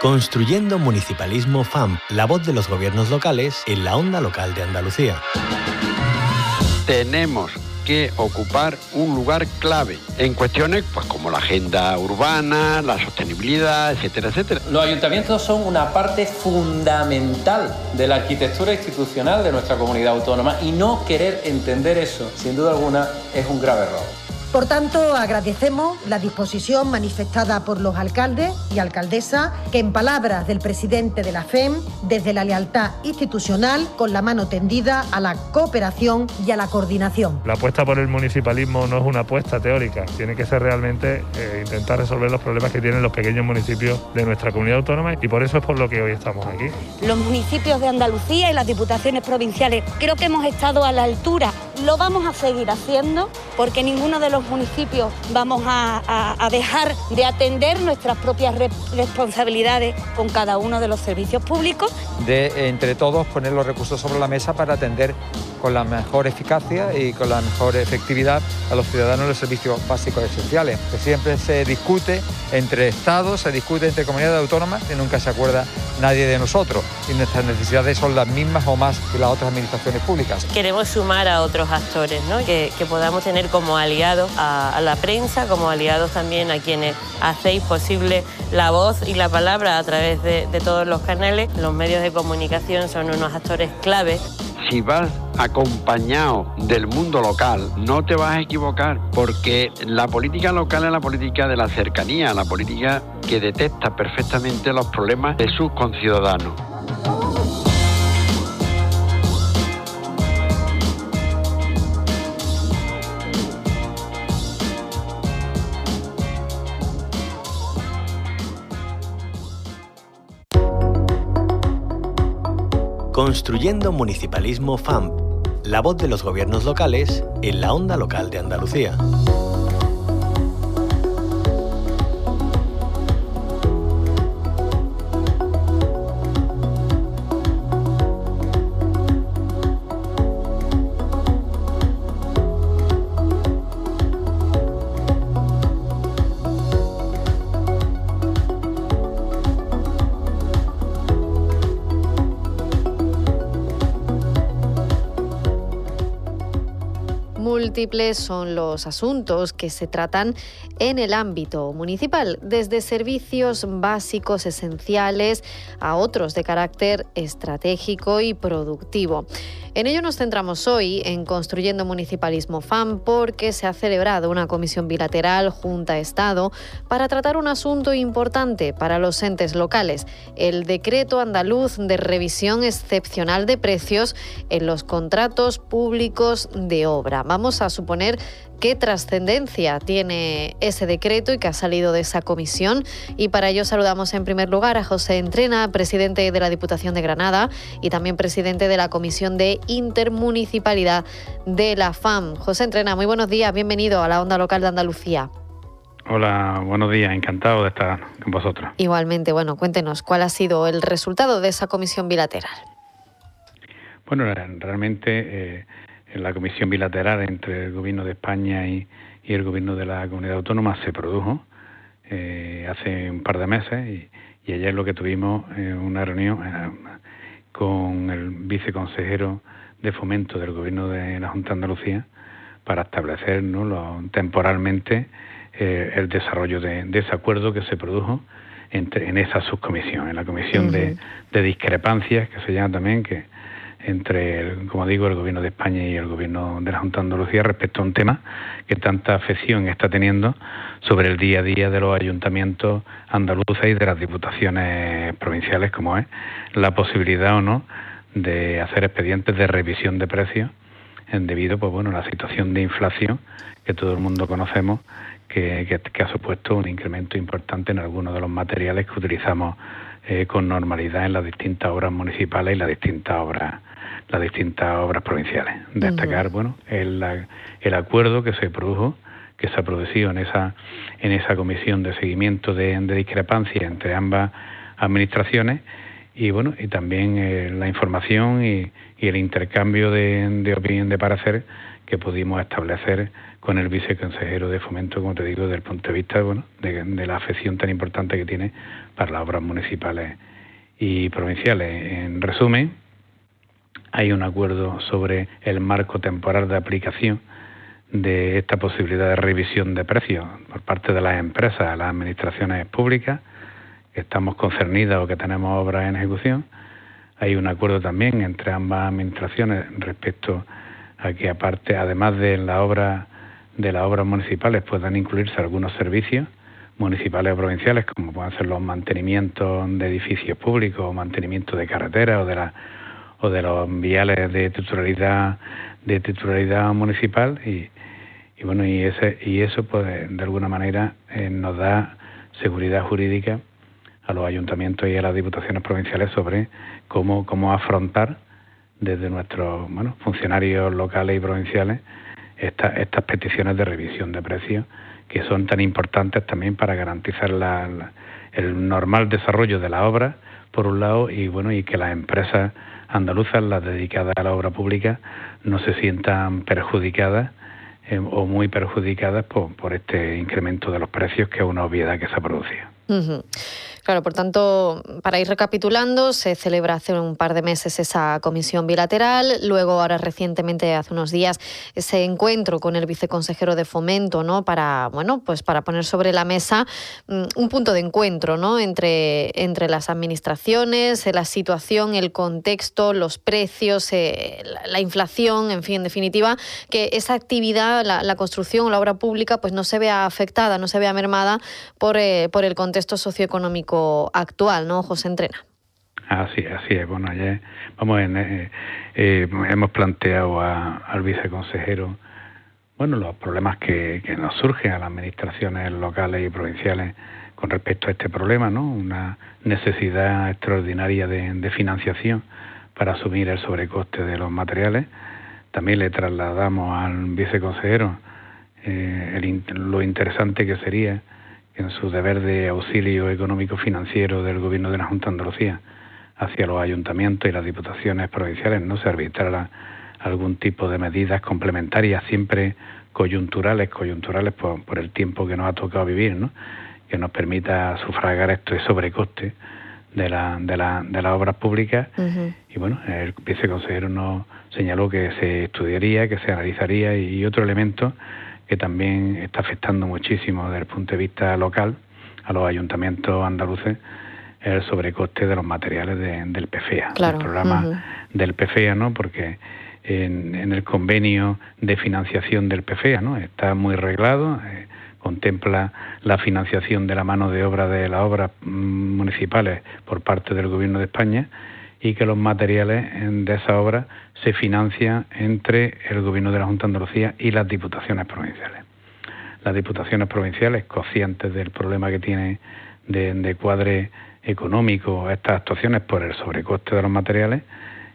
Construyendo Municipalismo FAM, la voz de los gobiernos locales en la onda local de Andalucía. Tenemos que ocupar un lugar clave en cuestiones pues, como la agenda urbana, la sostenibilidad, etcétera, etcétera. Los ayuntamientos son una parte fundamental de la arquitectura institucional de nuestra comunidad autónoma y no querer entender eso, sin duda alguna, es un grave error. Por tanto, agradecemos la disposición manifestada por los alcaldes y alcaldesas que, en palabras del presidente de la FEM, desde la lealtad institucional, con la mano tendida a la cooperación y a la coordinación. La apuesta por el municipalismo no es una apuesta teórica, tiene que ser realmente eh, intentar resolver los problemas que tienen los pequeños municipios de nuestra comunidad autónoma y por eso es por lo que hoy estamos aquí. Los municipios de Andalucía y las diputaciones provinciales creo que hemos estado a la altura, lo vamos a seguir haciendo porque ninguno de los municipios vamos a, dejar de atender nuestras propias responsabilidades con cada uno de los servicios públicos. De entre todos poner los recursos sobre la mesa para atender con la mejor eficacia y con la mejor efectividad a los ciudadanos los servicios básicos esenciales. Que siempre se discute entre estados, se discute entre comunidades autónomas y nunca se acuerda nadie de nosotros. Y nuestras necesidades son las mismas o más que las otras administraciones públicas. Queremos sumar a otros actores, ¿no? que, que podamos tener como aliados a, la prensa, como aliados también a quienes hacéis posible la voz y la palabra a través de, de todos los canales. Los medios de comunicación son unos actores clave si vas acompañado del mundo local, no te vas a equivocar, porque la política local es la política de la cercanía, la política que detecta perfectamente los problemas de sus conciudadanos. Construyendo Municipalismo FAMP, la voz de los gobiernos locales en la onda local de Andalucía. Múltiples son los asuntos que se tratan en el ámbito municipal, desde servicios básicos esenciales a otros de carácter estratégico y productivo. En ello nos centramos hoy en Construyendo Municipalismo FAM porque se ha celebrado una comisión bilateral Junta-Estado para tratar un asunto importante para los entes locales, el decreto andaluz de revisión excepcional de precios en los contratos públicos de obra. Vamos a suponer qué trascendencia tiene ese decreto y que ha salido de esa comisión. Y para ello saludamos en primer lugar a José Entrena, presidente de la Diputación de Granada y también presidente de la Comisión de Intermunicipalidad de la FAM. José Entrena, muy buenos días, bienvenido a la Onda Local de Andalucía. Hola, buenos días, encantado de estar con vosotros. Igualmente, bueno, cuéntenos, ¿cuál ha sido el resultado de esa comisión bilateral? Bueno, realmente... Eh, en la comisión bilateral entre el Gobierno de España y, el Gobierno de la Comunidad Autónoma se produjo eh, hace un par de meses y, ayer lo que tuvimos eh, una reunión eh, con el viceconsejero de fomento del Gobierno de la Junta de Andalucía para establecer temporalmente el desarrollo de, ese acuerdo que se produjo entre, en esa subcomisión, en la comisión de, de discrepancias que se llama también, que, entre, como digo, el Gobierno de España y el Gobierno de la Junta de Andalucía respecto a un tema que tanta afección está teniendo sobre el día a día de los ayuntamientos andaluces y de las diputaciones provinciales, como es la posibilidad o no de hacer expedientes de revisión de precios debido pues bueno a la situación de inflación que todo el mundo conocemos que, que, ha supuesto un incremento importante en algunos de los materiales que utilizamos eh, con normalidad en las distintas obras municipales y las distintas obras las distintas obras provinciales. Destacar, bueno, el, el acuerdo que se produjo, que se ha producido en esa, en esa comisión de seguimiento de, discrepancia entre ambas administraciones y bueno, y también eh, la información y, y, el intercambio de, de opinión de parecer que pudimos establecer con el viceconsejero de fomento, como te digo, desde el punto de vista bueno, de, la afección tan importante que tiene para las obras municipales y provinciales. En resumen, hay un acuerdo sobre el marco temporal de aplicación de esta posibilidad de revisión de precios por parte de las empresas, las administraciones públicas, que estamos concernidas o que tenemos obras en ejecución. Hay un acuerdo también entre ambas administraciones respecto a que aparte, además de la obra de las obras municipales, puedan incluirse algunos servicios municipales o provinciales, como pueden ser los mantenimientos de edificios públicos, o mantenimiento de carreteras o de la, o de los viales de titularidad de titularidad municipal y, bueno y ese y eso pues de alguna manera eh, nos da seguridad jurídica a los ayuntamientos y a las diputaciones provinciales sobre cómo cómo afrontar desde nuestros bueno, funcionarios locales y provinciales estas peticiones de revisión de precios que son tan importantes también para garantizar el normal desarrollo de la obra por un lado y bueno y que las empresas andaluzas las dedicadas a la obra pública no se sientan perjudicadas eh, o muy perjudicadas por, por este incremento de los precios que es una obviedad que se ha producido. Claro, por tanto, para ir recapitulando, se celebra hace un par de meses esa comisión bilateral, luego ahora recientemente, hace unos días, ese encuentro con el viceconsejero de Fomento, ¿no? Para, bueno, pues para poner sobre la mesa mm, un punto de encuentro, ¿no? Entre, entre las administraciones, la situación, el contexto, los precios, eh, la, inflación, en fin, en definitiva, que esa actividad, la, construcción o la obra pública, pues no se vea afectada, no se vea mermada por, eh, por el contexto socioeconómico actual, ¿no, José Entrena? Así, así es. Bueno, ayer vamos, eh, eh, hemos planteado al viceconsejero bueno, los problemas que, nos surgen a las administraciones locales y provinciales con respecto a este problema, ¿no? Una necesidad extraordinaria de, financiación para asumir el sobrecoste de los materiales. También le trasladamos al viceconsejero eh, lo interesante que sería en su deber de auxilio económico financiero del Gobierno de la Junta de Andalucía hacia los ayuntamientos y las diputaciones provinciales no se arbitrara algún tipo de medidas complementarias, siempre coyunturales, coyunturales por, el tiempo que nos ha tocado vivir, ¿no? que nos permita sufragar esto sobrecoste de, la, de, la, de las obras públicas. Y bueno, el viceconsejero nos señaló que se estudiaría, que se analizaría y otro elemento que también está afectando muchísimo desde el punto de vista local a los ayuntamientos andaluces el sobrecoste de los materiales del PFEA, el programa del PFEA, ¿no? Porque en, el convenio de financiación del PFEA, ¿no? Está muy reglado, eh, contempla la financiación de la mano de obra de las obras mm, municipales por parte del Gobierno de España y que los materiales de esa obra se financian entre el Gobierno de la Junta de Andalucía y las diputaciones provinciales. Las diputaciones provinciales, conscientes del problema que tiene de, cuadre económico estas actuaciones por el sobrecoste de los materiales,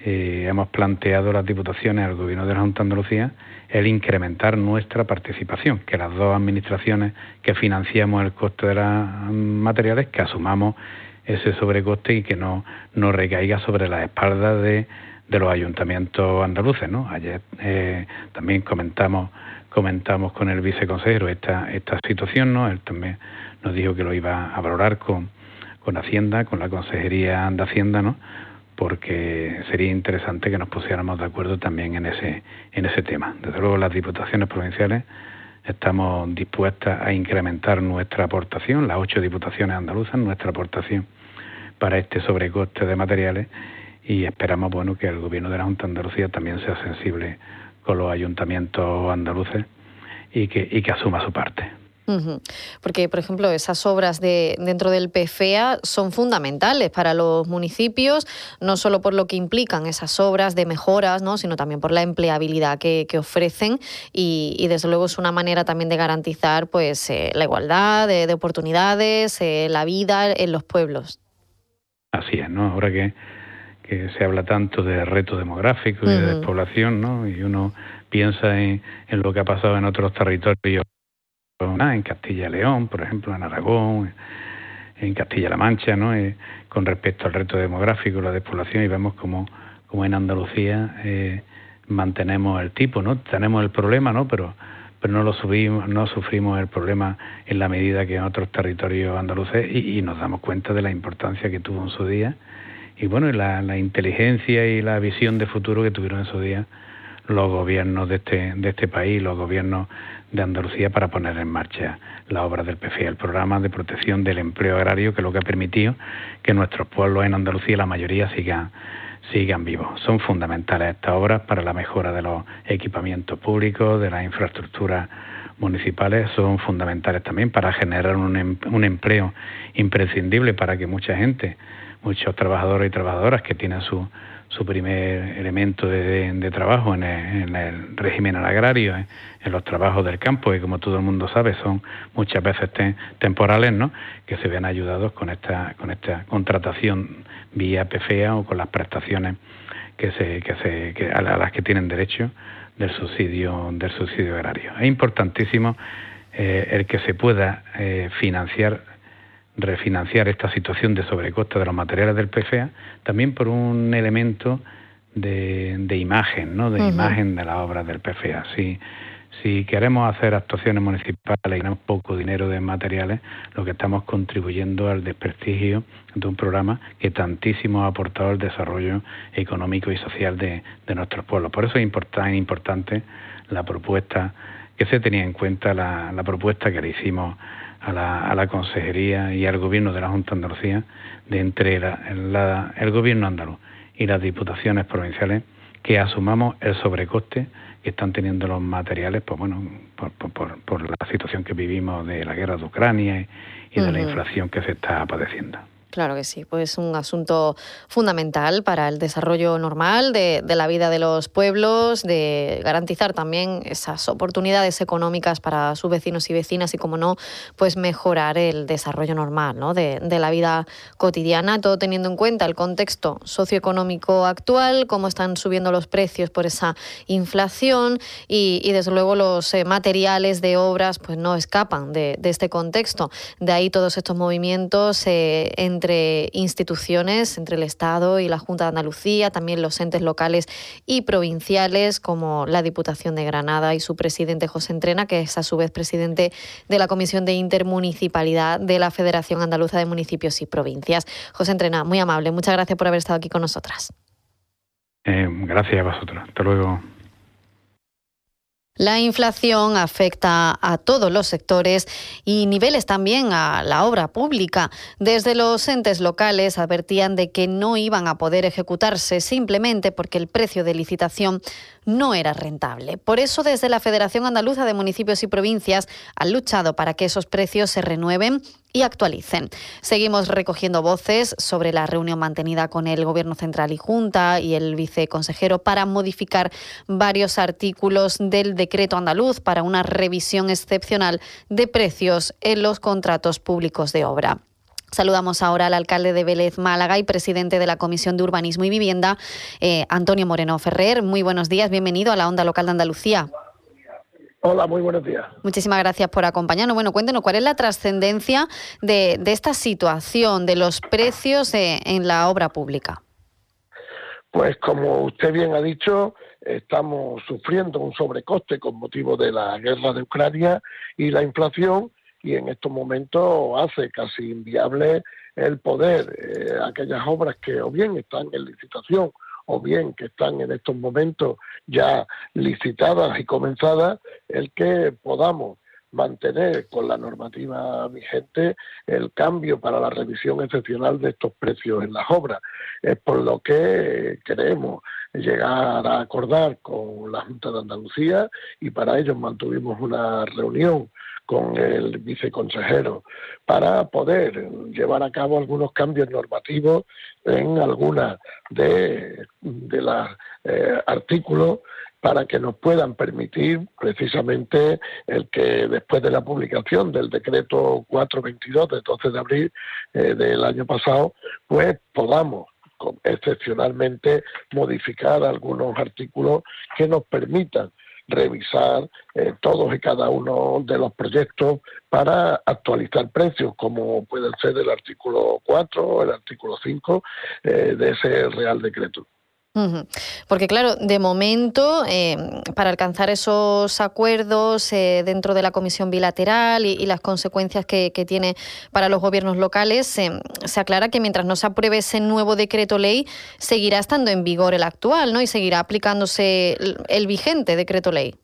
eh, hemos planteado las diputaciones al Gobierno de la Junta de Andalucía el incrementar nuestra participación, que las dos administraciones que financiamos el coste de los materiales, que asumamos ese sobrecoste y que no, no recaiga sobre las espaldas de, de los ayuntamientos andaluces. ¿no? Ayer eh, también comentamos comentamos con el viceconsejero esta, esta situación, ¿no? Él también nos dijo que lo iba a valorar con, con Hacienda, con la Consejería de Hacienda, ¿no? porque sería interesante que nos pusiéramos de acuerdo también en ese, en ese tema. Desde luego las diputaciones provinciales estamos dispuestas a incrementar nuestra aportación, las ocho diputaciones andaluzas, nuestra aportación para este sobrecoste de materiales y esperamos bueno que el gobierno de la Junta de Andalucía también sea sensible con los ayuntamientos andaluces y que, y que asuma su parte. Porque, por ejemplo, esas obras de, dentro del PFEA son fundamentales para los municipios, no solo por lo que implican esas obras de mejoras, ¿no? sino también por la empleabilidad que, ofrecen y, desde luego, es una manera también de garantizar pues, eh, la igualdad de, oportunidades, eh, la vida en los pueblos. Así es, ¿no? Ahora que, que se habla tanto de reto demográfico y de despoblación, ¿no? Y uno piensa en, en lo que ha pasado en otros territorios en Castilla y León, por ejemplo, en Aragón, en Castilla-La Mancha, ¿no? Eh, con respecto al reto demográfico, la despoblación, y vemos como, en Andalucía eh, mantenemos el tipo, ¿no? Tenemos el problema, ¿no? Pero pero no lo subimos, no sufrimos el problema en la medida que en otros territorios andaluces y, nos damos cuenta de la importancia que tuvo en su día y bueno, la inteligencia y la visión de futuro que tuvieron en su día los gobiernos de este, de este país, los gobiernos de Andalucía para poner en marcha la obra del PFE, el programa de protección del empleo agrario, que es lo que ha permitido que nuestros pueblos en Andalucía, la mayoría, sigan sigan vivos. Son fundamentales estas obras para la mejora de los equipamientos públicos, de las infraestructuras municipales, son fundamentales también para generar un, em, empleo imprescindible para que mucha gente, muchos trabajadores y trabajadoras que tienen su, su primer elemento de, trabajo en el, régimen agrario, en, los trabajos del campo, y como todo el mundo sabe, son muchas veces temporales, ¿no? que se vean ayudados con esta, con esta contratación vía PFEA o con las prestaciones que se, que a las que tienen derecho del subsidio, del subsidio agrario. Es importantísimo eh, el que se pueda eh, financiar refinanciar esta situación de sobrecoste de los materiales del PFA, también por un elemento de, imagen, ¿no? de imagen de las obras del PFA. Si, si queremos hacer actuaciones municipales y tenemos poco dinero de materiales, lo que estamos contribuyendo al desprestigio de un programa que tantísimo ha aportado al desarrollo económico y social de, nuestros pueblos. Por eso es importante, importante la propuesta que se tenía en cuenta, la, la propuesta que le hicimos a la, a la Consejería y al Gobierno de la Junta de Andalucía de entre el Gobierno andaluz y las diputaciones provinciales que asumamos el sobrecoste que están teniendo los materiales, pues bueno, por, por, por la situación que vivimos de la guerra de Ucrania y, de la inflación que se está padeciendo. Claro que sí, pues un asunto fundamental para el desarrollo normal de, la vida de los pueblos, de garantizar también esas oportunidades económicas para sus vecinos y vecinas y, como no, pues mejorar el desarrollo normal ¿no? de, la vida cotidiana, todo teniendo en cuenta el contexto socioeconómico actual, cómo están subiendo los precios por esa inflación y, desde luego los eh, materiales de obras pues no escapan de, este contexto. De ahí todos estos movimientos eh, entre entre instituciones, entre el Estado y la Junta de Andalucía, también los entes locales y provinciales, como la Diputación de Granada y su presidente José Entrena, que es a su vez presidente de la Comisión de Intermunicipalidad de la Federación Andaluza de Municipios y Provincias. José Entrena, muy amable, muchas gracias por haber estado aquí con nosotras. Eh, gracias a vosotros. Hasta luego. La inflación afecta a todos los sectores y niveles también a la obra pública. Desde los entes locales advertían de que no iban a poder ejecutarse simplemente porque el precio de licitación no era rentable. Por eso, desde la Federación Andaluza de Municipios y Provincias han luchado para que esos precios se renueven y actualicen. Seguimos recogiendo voces sobre la reunión mantenida con el Gobierno Central y Junta y el viceconsejero para modificar varios artículos del decreto andaluz para una revisión excepcional de precios en los contratos públicos de obra. Saludamos ahora al alcalde de Vélez Málaga y presidente de la Comisión de Urbanismo y Vivienda, eh, Antonio Moreno Ferrer. Muy buenos días, bienvenido a la Onda Local de Andalucía. Hola, muy buenos días. Muchísimas gracias por acompañarnos. Bueno, cuéntenos cuál es la trascendencia de, esta situación de los precios en la obra pública. Pues como usted bien ha dicho, estamos sufriendo un sobrecoste con motivo de la guerra de Ucrania y la inflación y en estos momentos hace casi inviable el poder eh, aquellas obras que o bien están en licitación o bien que están en estos momentos ya licitadas y comenzadas, el que podamos mantener con la normativa vigente el cambio para la revisión excepcional de estos precios en las obras. Es por lo que queremos llegar a acordar con la Junta de Andalucía y para ello mantuvimos una reunión con el viceconsejero para poder llevar a cabo algunos cambios normativos en algunas de, de los eh, artículos para que nos puedan permitir precisamente el que después de la publicación del decreto 422 del 12 de abril eh, del año pasado, pues podamos excepcionalmente modificar algunos artículos que nos permitan revisar eh, todos y cada uno de los proyectos para actualizar precios, como puede ser el artículo 4 o el artículo 5 eh, de ese Real Decreto. Porque claro, de momento, eh, para alcanzar esos acuerdos eh, dentro de la comisión bilateral y, las consecuencias que, tiene para los gobiernos locales, eh, se aclara que mientras no se apruebe ese nuevo decreto ley, seguirá estando en vigor el actual, ¿no? Y seguirá aplicándose el vigente decreto ley.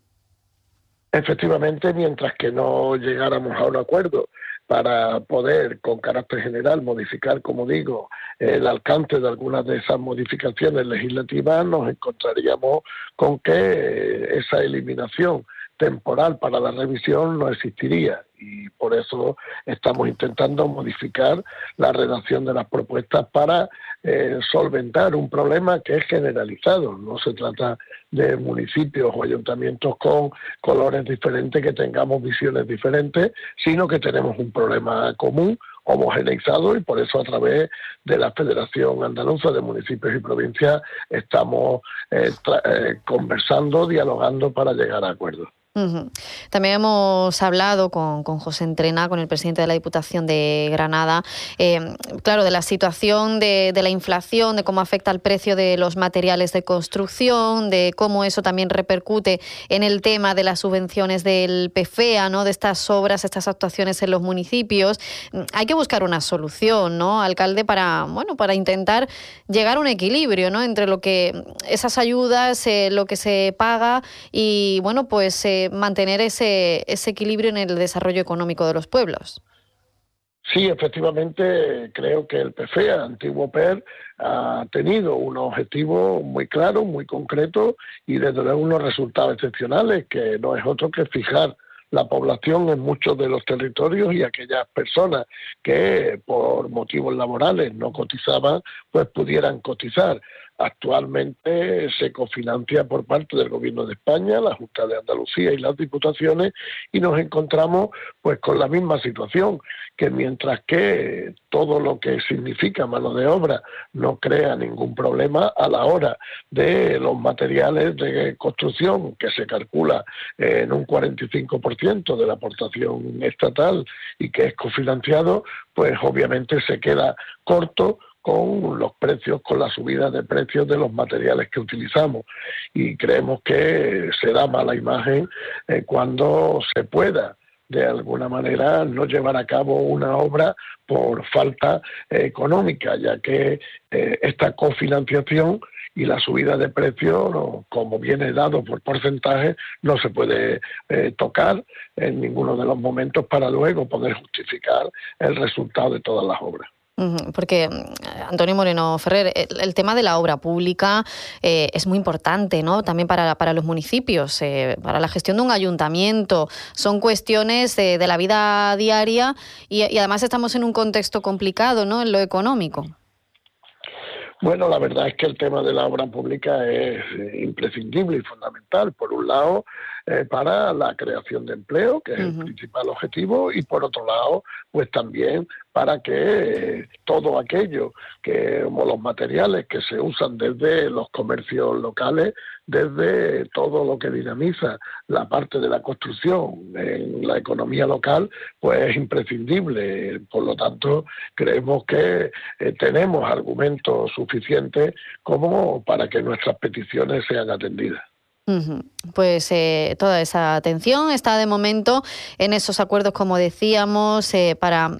Efectivamente, mientras que no llegáramos a un acuerdo para poder, con carácter general, modificar, como digo, el alcance de algunas de esas modificaciones legislativas, nos encontraríamos con que esa eliminación temporal para la revisión no existiría y por eso estamos intentando modificar la redacción de las propuestas para eh, solventar un problema que es generalizado. No se trata de municipios o ayuntamientos con colores diferentes, que tengamos visiones diferentes, sino que tenemos un problema común homogeneizado y por eso a través de la Federación Andaluza de Municipios y Provincias estamos eh, eh, conversando, dialogando para llegar a acuerdos. También hemos hablado con, José Entrena, con el presidente de la Diputación de Granada, eh, claro, de la situación de, la inflación, de cómo afecta el precio de los materiales de construcción, de cómo eso también repercute en el tema de las subvenciones del PFEA, ¿no? de estas obras, estas actuaciones en los municipios. Hay que buscar una solución, ¿no, alcalde, para, bueno, para intentar llegar a un equilibrio ¿no? entre lo que esas ayudas, eh, lo que se paga y, bueno, pues... Eh, mantener ese, ese equilibrio en el desarrollo económico de los pueblos. Sí, efectivamente, creo que el PFEA, antiguo PER, ha tenido unos objetivos muy claros, muy concretos y desde luego unos resultados excepcionales, que no es otro que fijar la población en muchos de los territorios y aquellas personas que por motivos laborales no cotizaban, pues pudieran cotizar. Actualmente se cofinancia por parte del Gobierno de España, la Junta de Andalucía y las Diputaciones y nos encontramos pues con la misma situación, que mientras que todo lo que significa mano de obra no crea ningún problema a la hora de los materiales de construcción que se calcula en un 45% de la aportación estatal y que es cofinanciado, pues obviamente se queda corto con los precios, con la subida de precios de los materiales que utilizamos. Y creemos que se da mala imagen eh, cuando se pueda de alguna manera no llevar a cabo una obra por falta eh, económica, ya que eh, esta cofinanciación y la subida de precios, como viene dado por porcentaje, no se puede tocar en ninguno de los momentos para luego poder justificar el resultado de todas las obras. Porque, mm, Antonio Moreno Ferrer, el, tema de la obra pública eh, es muy importante, ¿no? También para, para los municipios, eh, para la gestión de un ayuntamiento. Son cuestiones de la vida diaria y, y, además estamos en un contexto complicado, ¿no? En lo económico. Bueno, la verdad es que el tema de la obra pública es eh, imprescindible y fundamental. Por un lado, eh, para la creación de empleo, que es el principal objetivo, y por otro lado, pues también para que todo aquello que, como los materiales que se usan desde los comercios locales, desde todo lo que dinamiza la parte de la construcción en la economía local, pues es imprescindible. Por lo tanto, creemos que eh, tenemos argumentos suficientes como para que nuestras peticiones sean atendidas. Pues eh, toda esa atención está de momento en esos acuerdos, como decíamos, eh, para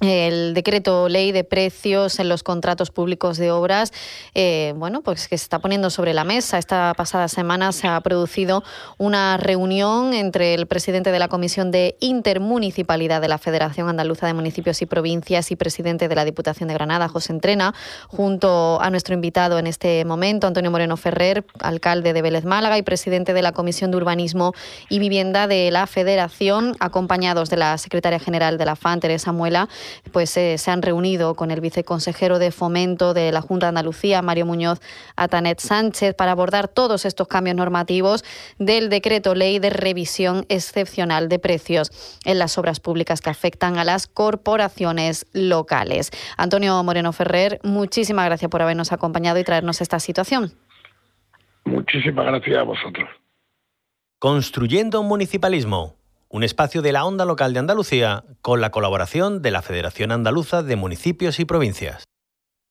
el decreto ley de precios en los contratos públicos de obras, eh, bueno, pues que se está poniendo sobre la mesa. Esta pasada semana se ha producido una reunión entre el presidente de la Comisión de Intermunicipalidad de la Federación Andaluza de Municipios y Provincias y presidente de la Diputación de Granada, José Entrena, junto a nuestro invitado en este momento, Antonio Moreno Ferrer, alcalde de Vélez Málaga y presidente de la Comisión de Urbanismo y Vivienda de la Federación, acompañados de la secretaria general de la FAN, Teresa Muela pues eh, se han reunido con el viceconsejero de Fomento de la Junta de Andalucía, Mario Muñoz Atanet Sánchez, para abordar todos estos cambios normativos del decreto ley de revisión excepcional de precios en las obras públicas que afectan a las corporaciones locales. Antonio Moreno Ferrer, muchísimas gracias por habernos acompañado y traernos esta situación. Muchísimas gracias a vosotros. Construyendo un municipalismo un espacio de la onda local de Andalucía con la colaboración de la Federación Andaluza de Municipios y Provincias.